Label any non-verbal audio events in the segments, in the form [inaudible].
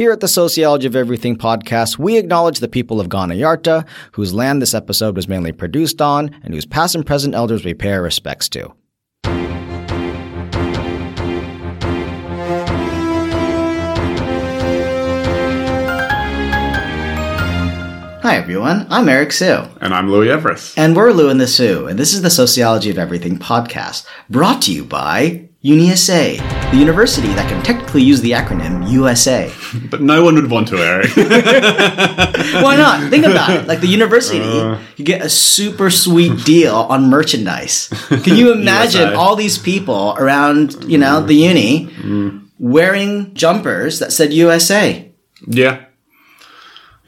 Here at the Sociology of Everything podcast, we acknowledge the people of Kaurna Yarta, whose land this episode was mainly produced on, and whose past and present elders we pay our respects to. Hi everyone, I'm Eric Hsu. And I'm Louis Everuss. And we're Lou and the Sue, and this is the Sociology of Everything podcast, brought to you by UniSA, the university that can technically use the acronym USA. [laughs] But no one would want to, Eric. [laughs] Why not? Think about it. Like the uh. university, you get a super sweet deal on merchandise. Can you [laughs] imagine USA. all these people around, you know, the uni mm. wearing jumpers that said USA? yeah.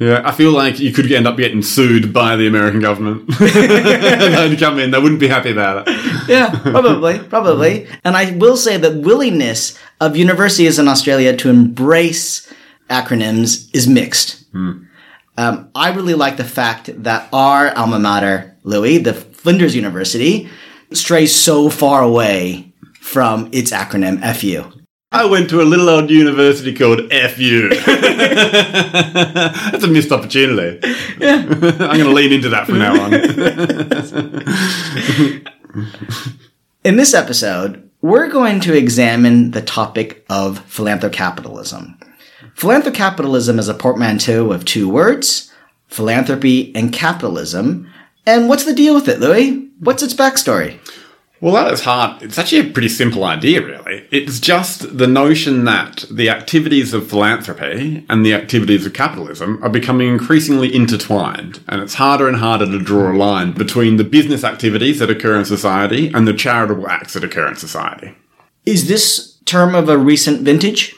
Yeah, I feel like you could end up getting sued by the American government. [laughs] They'd come in, they wouldn't be happy about it. Yeah, probably, probably. And I will say that willingness of universities in Australia to embrace acronyms is mixed. Um, I really like the fact that our alma mater, Louis, the Flinders University, strays so far away from its acronym FU. I went to a little old university called FU. [laughs] That's a missed opportunity. Yeah. I'm going to lean into that from now on. [laughs] In this episode, we're going to examine the topic of philanthrocapitalism. Philanthrocapitalism is a portmanteau of two words, philanthropy and capitalism. And what's the deal with it, Louis? What's its backstory? Well, that is hard. It's actually a pretty simple idea, really. It's just the notion that the activities of philanthropy and the activities of capitalism are becoming increasingly intertwined, and it's harder and harder to draw a line between the business activities that occur in society and the charitable acts that occur in society. Is this term of a recent vintage?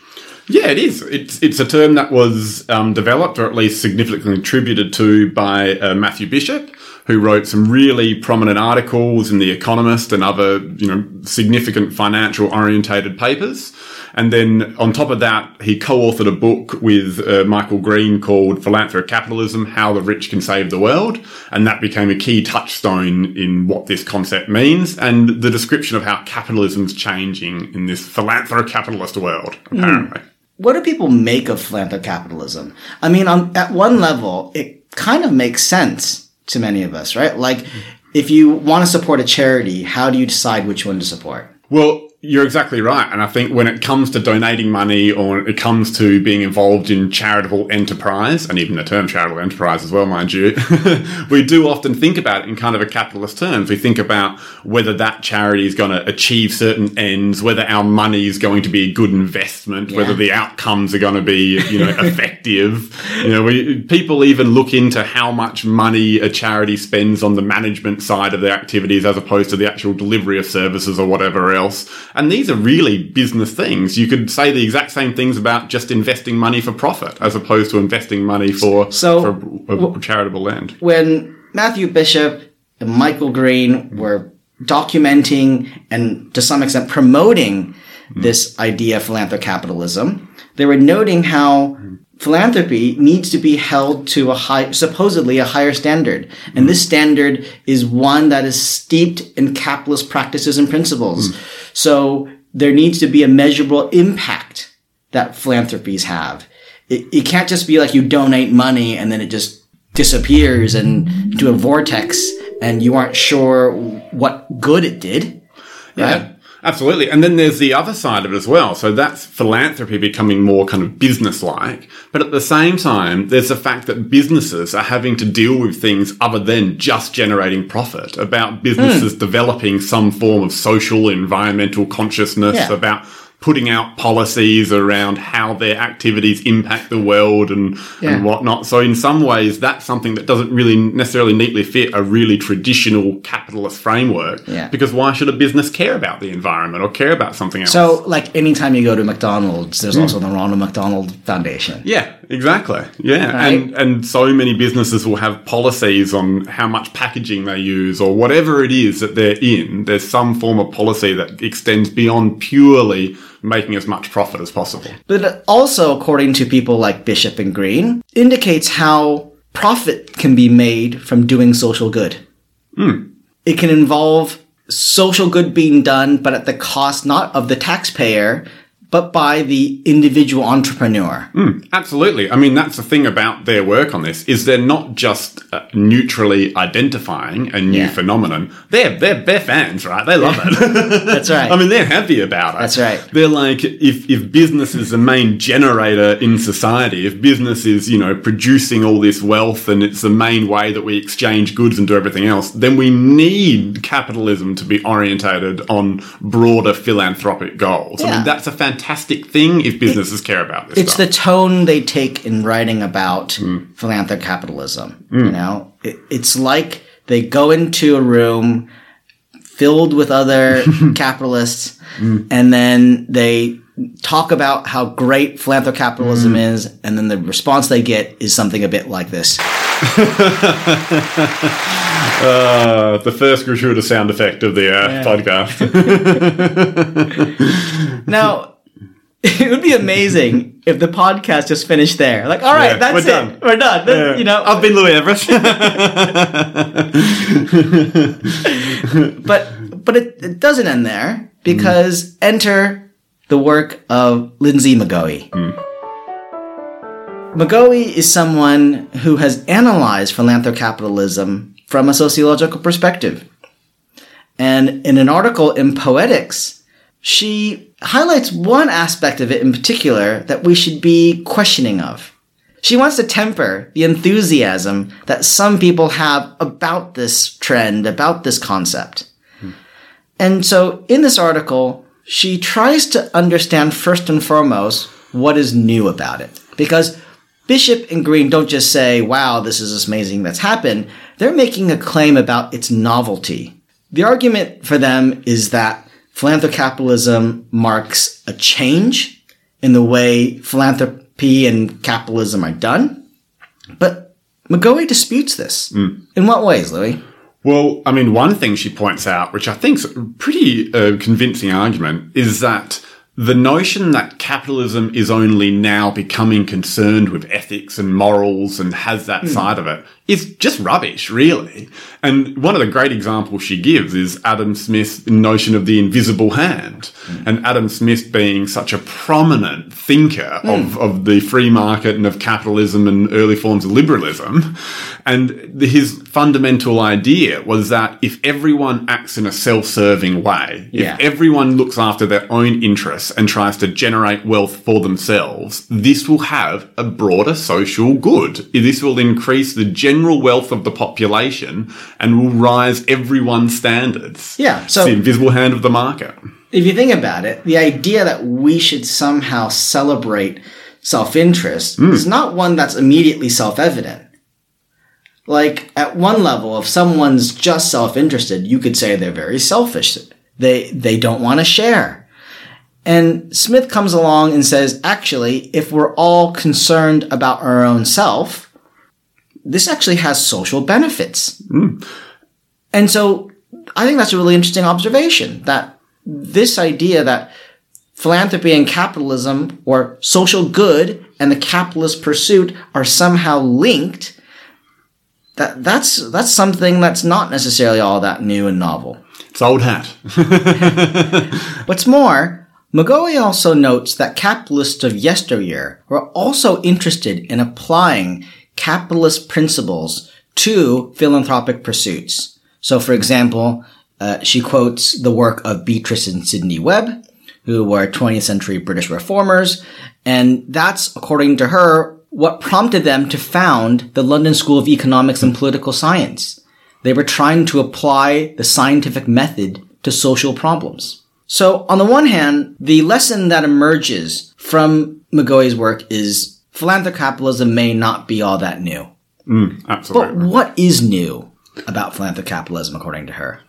Yeah, it is. It's it's a term that was um, developed, or at least significantly contributed to, by uh, Matthew Bishop, who wrote some really prominent articles in The Economist and other, you know, significant financial orientated papers. And then on top of that, he co-authored a book with uh, Michael Green called Philanthrocapitalism: How the Rich Can Save the World, and that became a key touchstone in what this concept means and the description of how capitalism's changing in this philanthrocapitalist world. Apparently. What do people make of philanthrocapitalism? I mean, on, at one level, it kind of makes sense to many of us, right? Like, if you want to support a charity, how do you decide which one to support? Well, you're exactly right. And I think when it comes to donating money or it comes to being involved in charitable enterprise, and even the term charitable enterprise as well, mind you, [laughs] we do often think about it in kind of a capitalist terms. We think about whether that charity is going to achieve certain ends, whether our money is going to be a good investment, whether the outcomes are going to be, you know, [laughs] effective. You know, we, people even look into how much money a charity spends on the management side of their activities as opposed to the actual delivery of services or whatever else. And these are really business things. You could say the exact same things about just investing money for profit as opposed to investing money for, So- for a, a charitable end. when Matthew Bishop and Michael Green were documenting and to some extent promoting hmm. this idea of philanthrocapitalism, they were noting how philanthropy needs to be held to a high, supposedly a higher standard. And hmm. this standard is one that is steeped in capitalist practices and principles. Hmm. So there needs to be a measurable impact that philanthropies have. It, it can't just be like you donate money and then it just disappears and into a vortex and you aren't sure what good it did. Yeah. Absolutely. And then there's the other side of it as well. So that's philanthropy becoming more kind of business like. But at the same time, there's the fact that businesses are having to deal with things other than just generating profit, about businesses Hmm. developing some form of social, environmental consciousness, Yeah. about putting out policies around how their activities impact the world and, Yeah. and whatnot. So in some ways, that's something that doesn't really necessarily neatly fit a really traditional capitalist framework. Yeah. Because why should a business care about the environment or care about something else? So, like anytime you go to McDonald's, there's hmm. also the Ronald McDonald Foundation. yeah, exactly. Yeah, Right. and and so many businesses will have policies on how much packaging they use or whatever it is that they're in. There's some form of policy that extends beyond purely making as much profit as possible. But it also, according to people like Bishop and Green, indicates how profit can be made from doing social good. Hmm. It can involve social good being done, but at the cost not of the taxpayer, but by the individual entrepreneur. Absolutely. I mean, that's the thing about their work on this is they're not just uh, neutrally identifying a new Yeah. phenomenon. They're, they're, they're fans, right? They love it. [laughs] That's right. I mean, they're happy about it. That's right. They're like, if, if business is the main generator in society, if business is, you know, producing all this wealth and it's the main way that we exchange goods and do everything else, then we need capitalism to be orientated on broader philanthropic goals. I mean, that's a fantastic thing if businesses care about this it's stuff. the tone they take in writing about philanthrocapitalism. You know, it, it's like they go into a room filled with other [laughs] capitalists, and then they talk about how great philanthrocapitalism is, and then the response they get is something a bit like this. [laughs] Uh, the first gratuitous sound effect of the uh, podcast. [laughs] Now, [laughs] it would be amazing if the podcast just finished there. Like, all right, Yeah, that's we're it. done. We're done. Then, You know, I've been Louis Everuss. [laughs] [laughs] but but it, it doesn't end there because mm. enter the work of Linsey McGoey. McGoey mm. is someone who has analyzed philanthrocapitalism from a sociological perspective. And in an article in Poetics, she highlights one aspect of it in particular that we should be questioning of. She wants to temper the enthusiasm that some people have about this trend, about this concept. And so in this article, she tries to understand first and foremost what is new about it. Because Bishop and Green don't just say, wow, this is amazing that's happened. They're making a claim about its novelty. The argument for them is that philanthrocapitalism marks a change in the way philanthropy and capitalism are done. But McGoey disputes this. In what ways, Louis? Well, I mean, one thing she points out, which I think's a pretty uh, convincing argument, is that the notion that capitalism is only now becoming concerned with ethics and morals and has that side of it is just rubbish, really. And one of the great examples she gives is Adam Smith's notion of the invisible hand. Hmm. And Adam Smith being such a prominent thinker hmm. of, of the free market and of capitalism and early forms of liberalism. And the- his fundamental idea was that if everyone acts in a self-serving way, Yeah. if everyone looks after their own interests and tries to generate wealth for themselves, this will have a broader social good. This will increase the general wealth of the population and will rise everyone's standards. Yeah, so- it's the invisible hand of the market. if you think about it, the idea that we should somehow celebrate self-interest hmm. is not one that's immediately self-evident. Like at one level, if someone's just self-interested, you could say they're very selfish. They they don't want to share. And Smith comes along and says, actually, if we're all concerned about our own self, this actually has social benefits. Hmm. And so I think that's a really interesting observation that this idea that philanthropy and capitalism or social good and the capitalist pursuit are somehow linked that that's that's something that's not necessarily all that new and novel. It's old hat. [laughs] What's more, McGoey also notes that capitalists of yesteryear were also interested in applying capitalist principles to philanthropic pursuits. So, for example, uh, she quotes the work of Beatrice and Sidney Webb, who were 20th century British reformers, and that's, according to her, what prompted them to found the London School of Economics and Political Science. They were trying to apply the scientific method to social problems. So, on the one hand, the lesson that emerges from McGoey's work is philanthrocapitalism may not be all that new. Mm, but Absolutely. what is new about philanthrocapitalism, according to her?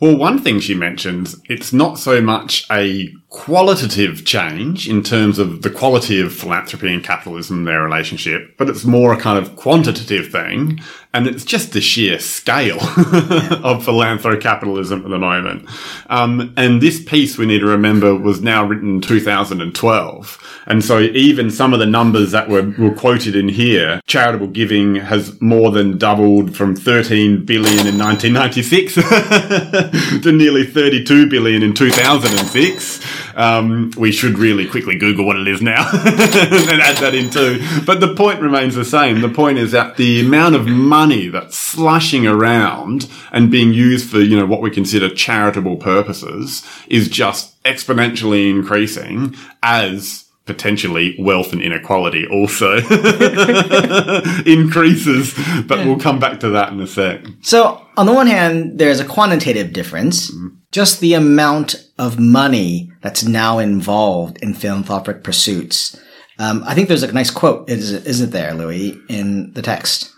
Well, one thing she mentions, it's not so much a qualitative change in terms of the quality of philanthropy and capitalism and their relationship, but it's more a kind of quantitative thing. And it's just the sheer scale [laughs] of philanthrocapitalism at the moment. Um, and this piece, we need to remember, was now written in 2012. And so even some of the numbers that were, were quoted in here, charitable giving has more than doubled from 13 billion in 1996 [laughs] to nearly 32 billion in 2006. Um, we should really quickly Google what it is now [laughs] and add that in too. But the point remains the same. The point is that the amount of money that's slushing around and being used for, you know, what we consider charitable purposes is just exponentially increasing as potentially wealth and inequality also [laughs] increases, but we'll come back to that in a sec. So, on the one hand, there's a quantitative difference. Just the amount of money that's now involved in philanthropic pursuits. Um, I think there's a nice quote, is- isn't there, Louis, in the text?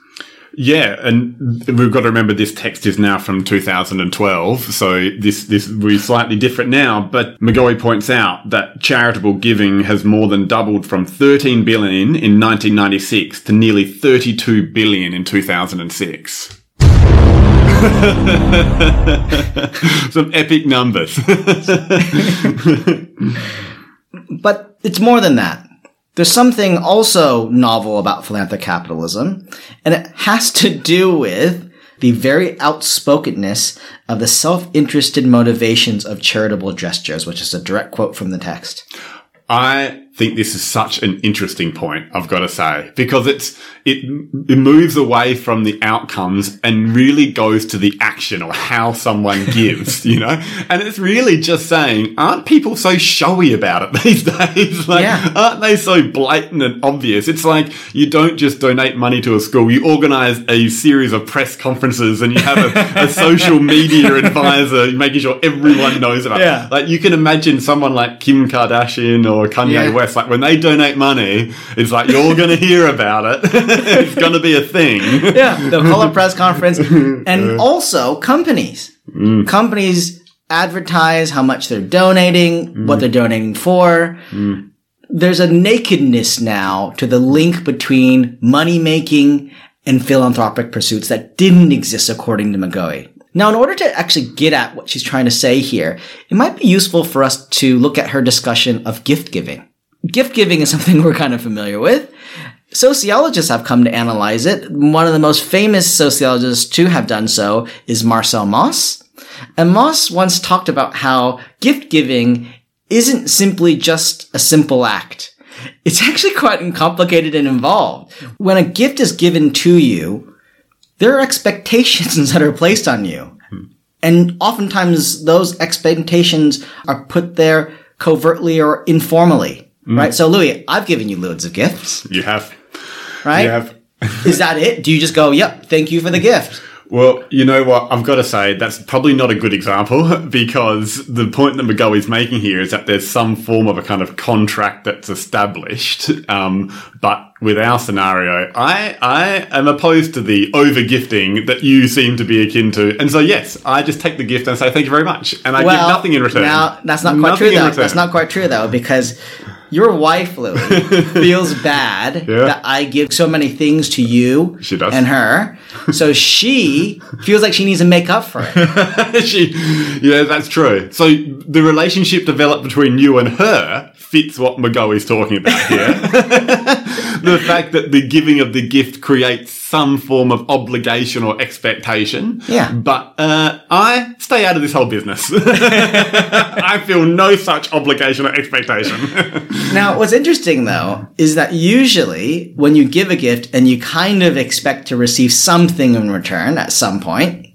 Yeah, and we've got to remember this text is now from 2012, so this this will slightly different now. But McGoey points out that charitable giving has more than doubled from 13 billion in 1996 to nearly 32 billion in 2006. [laughs] Some epic numbers. [laughs] But it's more than that. There's something also novel about philanthrocapitalism, and it has to do with the very outspokenness of the self-interested motivations of charitable gestures, which is a direct quote from the text. I think this is such an interesting point, I've got to say, because it's, it, it moves away from the outcomes and really goes to the action or how someone [laughs] gives, you know? And it's really just saying, aren't people so showy about it [laughs] these days? like, Yeah. aren't they so blatant and obvious? It's like you don't just donate money to a school, you organize a series of press conferences and you have a, a [laughs] social media advisor making sure everyone knows about Yeah. it. Like you can imagine someone like Kim Kardashian or Kanye Yeah. West, like when they donate money, it's like you're going to hear about it. [laughs] it's going to be a thing. [laughs] Yeah, they'll call a press conference, [laughs] and also companies. Mm. Companies advertise how much they're donating, mm. what they're donating for. Mm. There's a nakedness now to the link between money making and philanthropic pursuits that didn't exist according to McGoey. Now, in order to actually get at what she's trying to say here, it might be useful for us to look at her discussion of gift giving. Gift giving is [laughs] something we're kind of familiar with. Sociologists have come to analyze it. One of the most famous sociologists to have done so is Marcel Mauss. And Mauss once talked about how gift giving isn't simply just a simple act. It's actually quite complicated and involved. When a gift is given to you, there are expectations [laughs] that are placed on you. And oftentimes those expectations are put there covertly or informally. Right? So Louis, I've given you loads of gifts, You have. right? You have. [laughs] Is that it? Do you just go, yep, thank you for the gift? Well, you know what? I've got to say that's probably not a good example [laughs] because the point that McGoey's making here is that there's some form of a kind of contract that's established. Um, but with our scenario, I I am opposed to the over gifting that you seem to be akin to, and so yes, I just take the gift and say thank you very much, and I give nothing in return. Now, that's not quite Nothing true, though. return. That's not quite true, though, because your wife, Louis, [laughs] feels bad Yeah. that I give so many things to you She does. and her. So she feels like she needs to make up for it. [laughs] she, yeah, that's true. So the relationship developed between you and her fits what McGoey's talking about here. [laughs] the fact that the giving of the gift creates some form of obligation or expectation. Yeah. But uh, I stay out of this whole business. [laughs] I feel no such obligation or expectation. [laughs] Now, what's interesting though is that usually when you give a gift and you kind of expect to receive something in return at some point,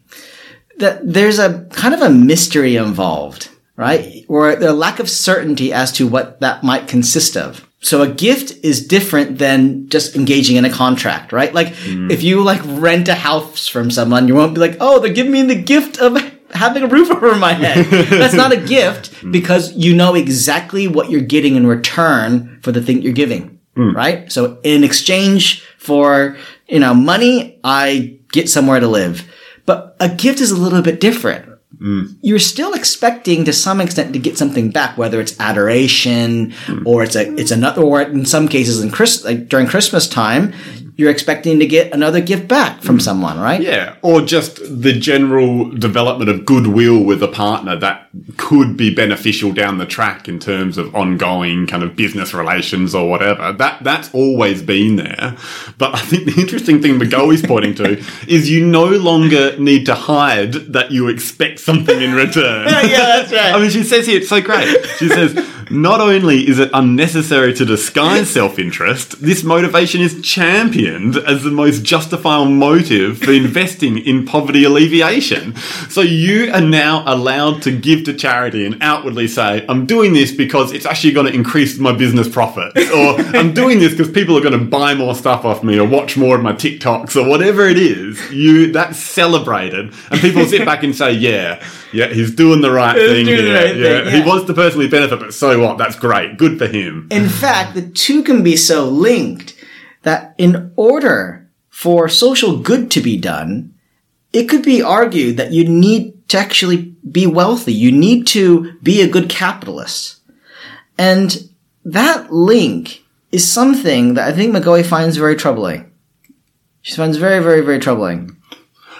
that there's a kind of a mystery involved, right? Or the lack of certainty as to what that might consist of. So a gift is different than just engaging in a contract, right? Like mm. if you like rent a house from someone, you won't be like, "Oh, they're giving me the gift of having a roof [laughs] over my head." That's not a [laughs] gift mm. because you know exactly what you're getting in return for the thing you're giving, mm. right? So in exchange for, you know, money, I get somewhere to live. But a gift is a little bit different Mm. you're still expecting to some extent to get something back, whether it's adoration mm. or it's a it's another or in some cases in Chris like during Christmas time, you're expecting to get another gift back from mm. someone, right? Yeah, or just the general development of goodwill with a partner that could be beneficial down the track in terms of ongoing kind of business relations or whatever. That that's always been there. But I think the interesting thing McGoey's pointing to [laughs] is you no longer need to hide that you expect something in return. [laughs] yeah, that's right. I mean, she says here, it's so great. She says, not only is it unnecessary to disguise self interest, this motivation is championed as the most justifiable motive for investing in poverty alleviation. So you are now allowed to give to charity and outwardly say, I'm doing this because it's actually going to increase my business profits, or I'm doing this because people are going to buy more stuff off me or watch more of my TikToks or whatever it is. You that's celebrated, and people sit back and say, Yeah, yeah, he's doing the right thing. doing the right yeah, thing, he wants to personally benefit, but so what? That's great. Good for him. In fact, the two can be so linked that in order for social good to be done, it could be argued that you need to actually be wealthy. You need to be a good capitalist. And that link is something that I think McGoey finds very troubling. She finds very, very, very troubling.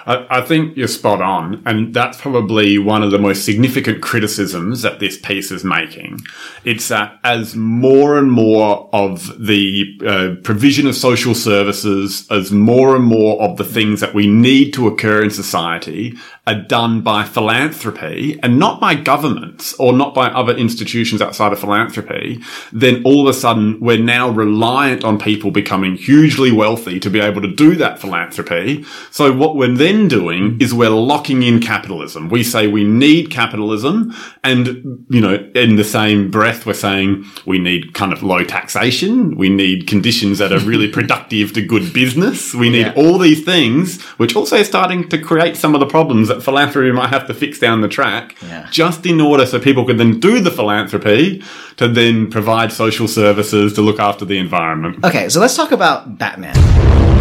I, I think you're spot on, and that's probably one of the most significant criticisms that this piece is making. It's that as more and more of the uh, provision of social services, as more and more of the things that we need to occur in society are done by philanthropy and not by governments or not by other institutions outside of philanthropy, then all of a sudden we're now reliant on people becoming hugely wealthy to be able to do that philanthropy. So what we're then doing mm. is we're locking in capitalism. We say we need capitalism and, you know, in the same breath, we're saying we need kind of low taxation. We need conditions that are really [laughs] productive to good business. We need Yeah. all these things, which also is starting to create some of the problems that philanthropy might have to fix down the track, Yeah. just in order so people can then do the philanthropy to then provide social services to look after the environment. Okay, so let's talk about Batman.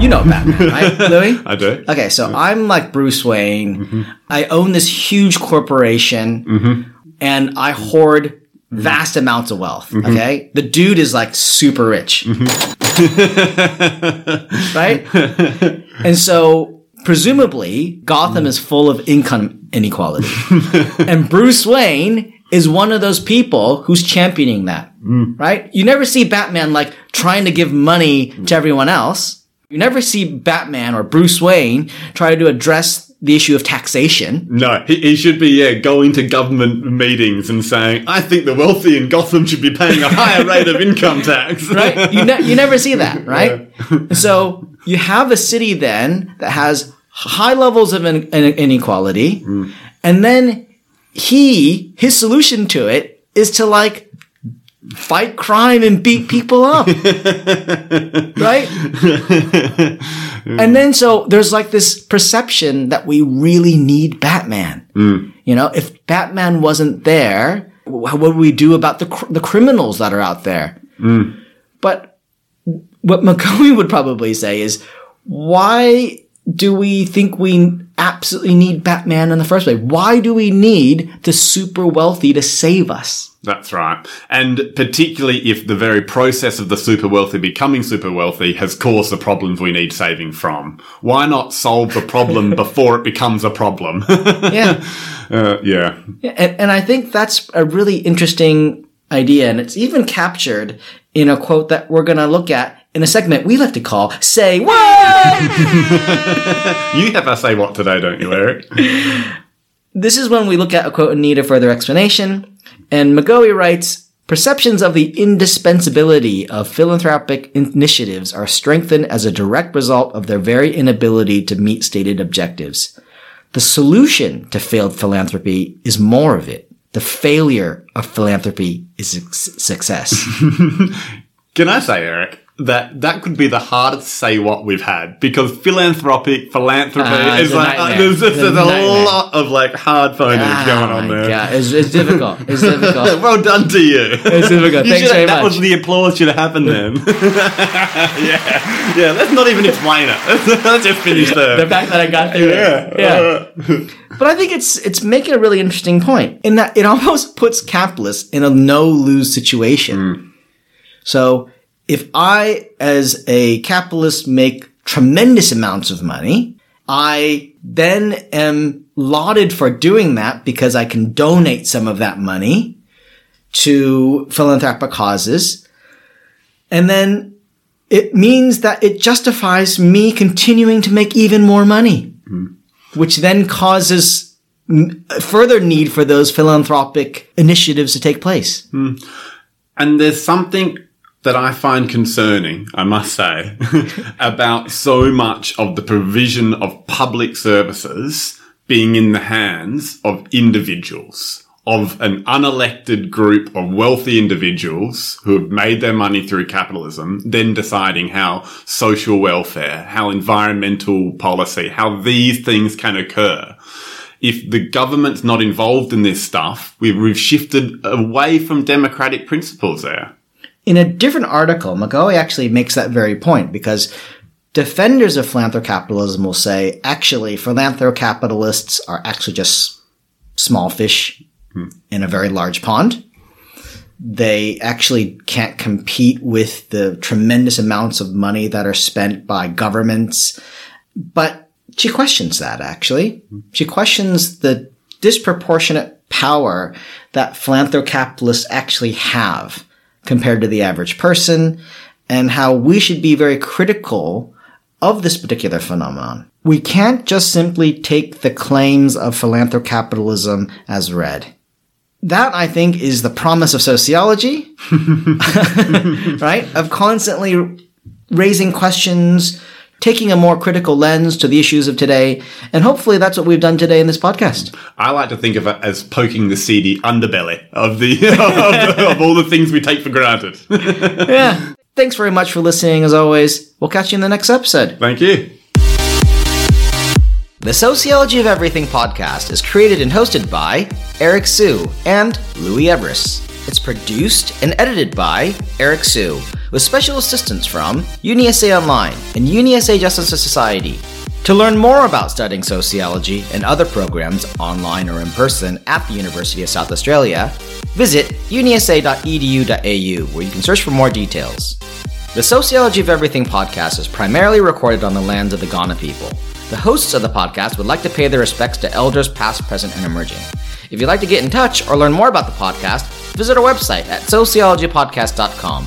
You know Batman, right, [laughs] Louis? I do. Okay, so I'm like Bruce Wayne. Mm-hmm. I own this huge corporation mm-hmm. and I hoard vast amounts of wealth. Mm-hmm. Okay. The dude is like super rich. [laughs] right? And so presumably Gotham is full of income inequality. [laughs] and Bruce Wayne is one of those people who's championing that. Mm. Right? You never see Batman like trying to give money to everyone else. You never see Batman or Bruce Wayne try to address the issue of taxation. No, he, he should be yeah going to government meetings and saying, "I think the wealthy in Gotham should be paying a higher rate of income tax." [laughs] right? You, ne- you never see that, [laughs] right? so you have a city then that has high levels of in- in- inequality, hmm. and then he his solution to it is to like fight crime and beat people up, [laughs] right? and then so there's like this perception that we really need Batman. Mm. You know, if Batman wasn't there, what would we do about the cr- the criminals that are out there? Mm. But what McGoey [laughs] would probably say is, why do we think we absolutely need Batman in the first place? Why do we need the super wealthy to save us? That's right. And particularly if the very process of the super wealthy becoming super wealthy has caused the problems we need saving from. Why not solve the problem [laughs] before it becomes a problem? [laughs] Yeah. uh, yeah. and, and I think that's a really interesting idea. And it's even captured in a quote that we're going to look at in a segment we like to call Say What? [laughs] You have a say what today, don't you, Eric? This is when we look at a quote in need of further explanation. And McGoey writes, Perceptions of the indispensability of philanthropic initiatives are strengthened as a direct result of their very inability to meet stated objectives. The solution to failed philanthropy is more of it. The failure of philanthropy is success. [laughs] Can I say, Eric, that that could be the hardest say what we've had because philanthropic philanthropy it's is like uh, there's, a there's a nightmare. lot of like hard phonies Ah, going on there. God. It's, it's difficult. [laughs] It's difficult. well done to you. It's difficult. You Thanks very that much. was the applause should have happened then. [laughs] yeah, yeah. Let's not even explain it. [laughs] Let's just finish there. the fact that I got through yeah, it. Yeah. But I think it's it's making a really interesting point in that it almost puts capitalists in a no lose situation. So if I, as a capitalist, make tremendous amounts of money, I then am lauded for doing that because I can donate some of that money to philanthropic causes. And then it means that it justifies me continuing to make even more money, mm. which then causes further need for those philanthropic initiatives to take place. Mm. And there's something that I find concerning, I must say, [laughs] about so much of the provision of public services being in the hands of individuals of an unelected group of wealthy individuals who have made their money through capitalism, then deciding how social welfare, how environmental policy, how these things can occur. If the government's not involved in this stuff, we've, we've shifted away from democratic principles there. In a different article, McGoey actually makes that very point because defenders of philanthrocapitalism will say, actually, philanthrocapitalists are actually just small fish hmm. in a very large pond. They actually can't compete with the tremendous amounts of money that are spent by governments. But she questions that actually. Hmm. She questions the disproportionate power that philanthrocapitalists actually have compared to the average person and how we should be very critical of this particular phenomenon. We can't just simply take the claims of philanthrocapitalism as read that I think is the promise of sociology, [laughs] [laughs] right? Of constantly raising questions, taking a more critical lens to the issues of today. And hopefully that's what we've done today in this podcast. I like to think of it as poking the seedy underbelly of the, [laughs] of, of all the things we take for granted. [laughs] yeah. Thanks very much for listening as always. We'll catch you in the next episode. Thank you. The Sociology of Everything podcast is created and hosted by Eric Hsu and Louis Everuss. It's produced and edited by Eric Hsu, with special assistance from UniSA Online and UniSA Justice Society. To learn more about studying sociology and other programs online or in person at the University of South Australia, visit unisa.edu.au where you can search for more details. The Sociology of Everything podcast is primarily recorded on the lands of the Kaurna people. The hosts of the podcast would like to pay their respects to elders past, present, and emerging. If you'd like to get in touch or learn more about the podcast, visit our website at sociologypodcast.com.